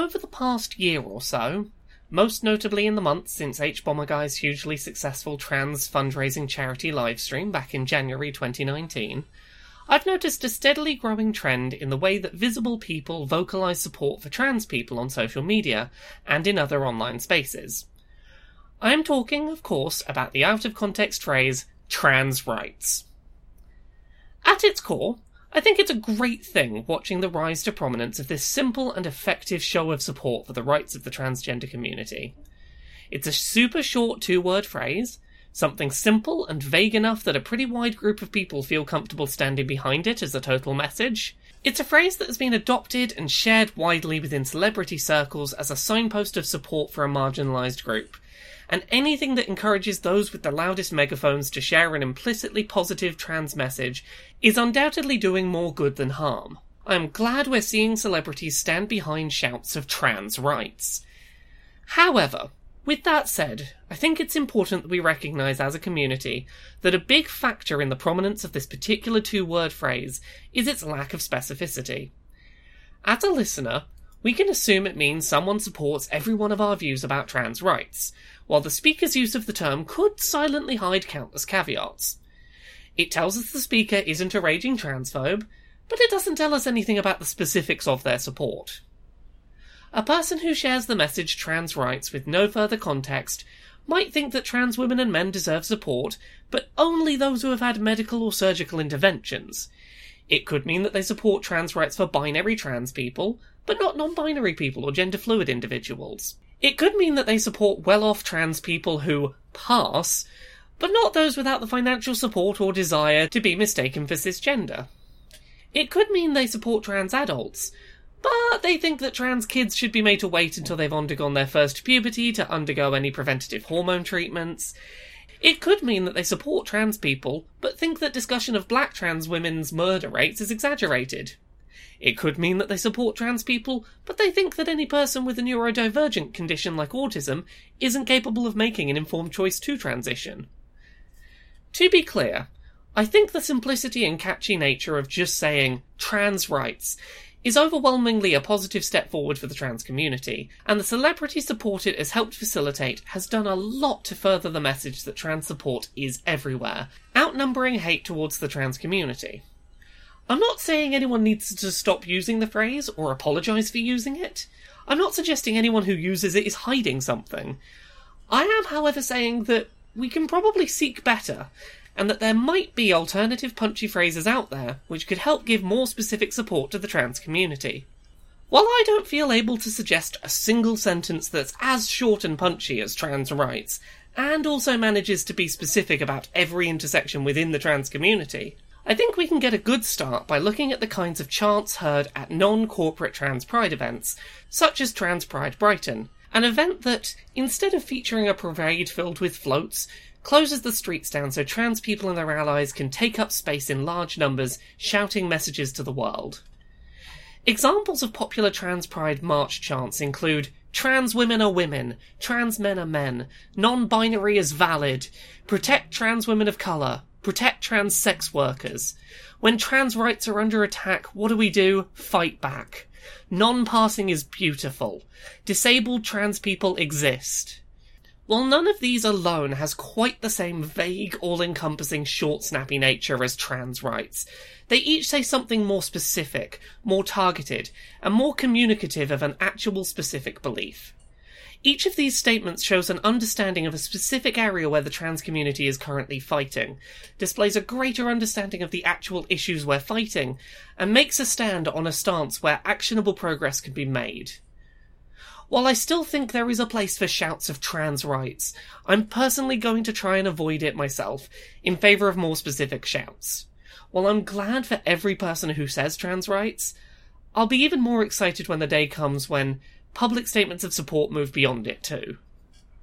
over the past year or so, most notably in the months since hbomberguy's hugely successful trans fundraising charity livestream back in January 2019, I've noticed a steadily growing trend in the way that visible people vocalize support for trans people on social media and in other online spaces. I am talking, of course, about the out of context phrase trans rights. At its core, I think it's a great thing watching the rise to prominence of this simple and effective show of support for the rights of the transgender community. It's a super short two word phrase, something simple and vague enough that a pretty wide group of people feel comfortable standing behind it as a total message. It's a phrase that has been adopted and shared widely within celebrity circles as a signpost of support for a marginalised group, and anything that encourages those with the loudest megaphones to share an implicitly positive trans message is undoubtedly doing more good than harm. I am glad we're seeing celebrities stand behind shouts of trans rights. However, with that said, I think it's important that we recognise as a community that a big factor in the prominence of this particular two word phrase is its lack of specificity. As a listener, we can assume it means someone supports every one of our views about trans rights, while the speaker's use of the term could silently hide countless caveats. It tells us the speaker isn't a raging transphobe, but it doesn't tell us anything about the specifics of their support. A person who shares the message trans rights with no further context might think that trans women and men deserve support, but only those who have had medical or surgical interventions. It could mean that they support trans rights for binary trans people, but not non binary people or gender fluid individuals. It could mean that they support well off trans people who pass, but not those without the financial support or desire to be mistaken for cisgender. It could mean they support trans adults, but they think that trans kids should be made to wait until they've undergone their first puberty to undergo any preventative hormone treatments. It could mean that they support trans people, but think that discussion of black trans women's murder rates is exaggerated. It could mean that they support trans people, but they think that any person with a neurodivergent condition like autism isn't capable of making an informed choice to transition. To be clear, I think the simplicity and catchy nature of just saying trans rights is overwhelmingly a positive step forward for the trans community, and the celebrity support it has helped facilitate has done a lot to further the message that trans support is everywhere, outnumbering hate towards the trans community. I'm not saying anyone needs to stop using the phrase or apologise for using it. I'm not suggesting anyone who uses it is hiding something. I am, however, saying that we can probably seek better, and that there might be alternative punchy phrases out there which could help give more specific support to the trans community. While I don't feel able to suggest a single sentence that's as short and punchy as trans rights, and also manages to be specific about every intersection within the trans community, I think we can get a good start by looking at the kinds of chants heard at non corporate Trans Pride events, such as Trans Pride Brighton, an event that, instead of featuring a parade filled with floats, closes the streets down so trans people and their allies can take up space in large numbers, shouting messages to the world. Examples of popular trans pride march chants include Trans women are women, trans men are men, non binary is valid, protect trans women of colour, protect trans sex workers. When trans rights are under attack, what do we do? Fight back. Non passing is beautiful. Disabled trans people exist. While none of these alone has quite the same vague, all encompassing, short, snappy nature as trans rights, they each say something more specific, more targeted, and more communicative of an actual specific belief. Each of these statements shows an understanding of a specific area where the trans community is currently fighting, displays a greater understanding of the actual issues we're fighting, and makes a stand on a stance where actionable progress can be made. While I still think there is a place for shouts of trans rights, I'm personally going to try and avoid it myself, in favour of more specific shouts. While I'm glad for every person who says trans rights, I'll be even more excited when the day comes when public statements of support move beyond it too.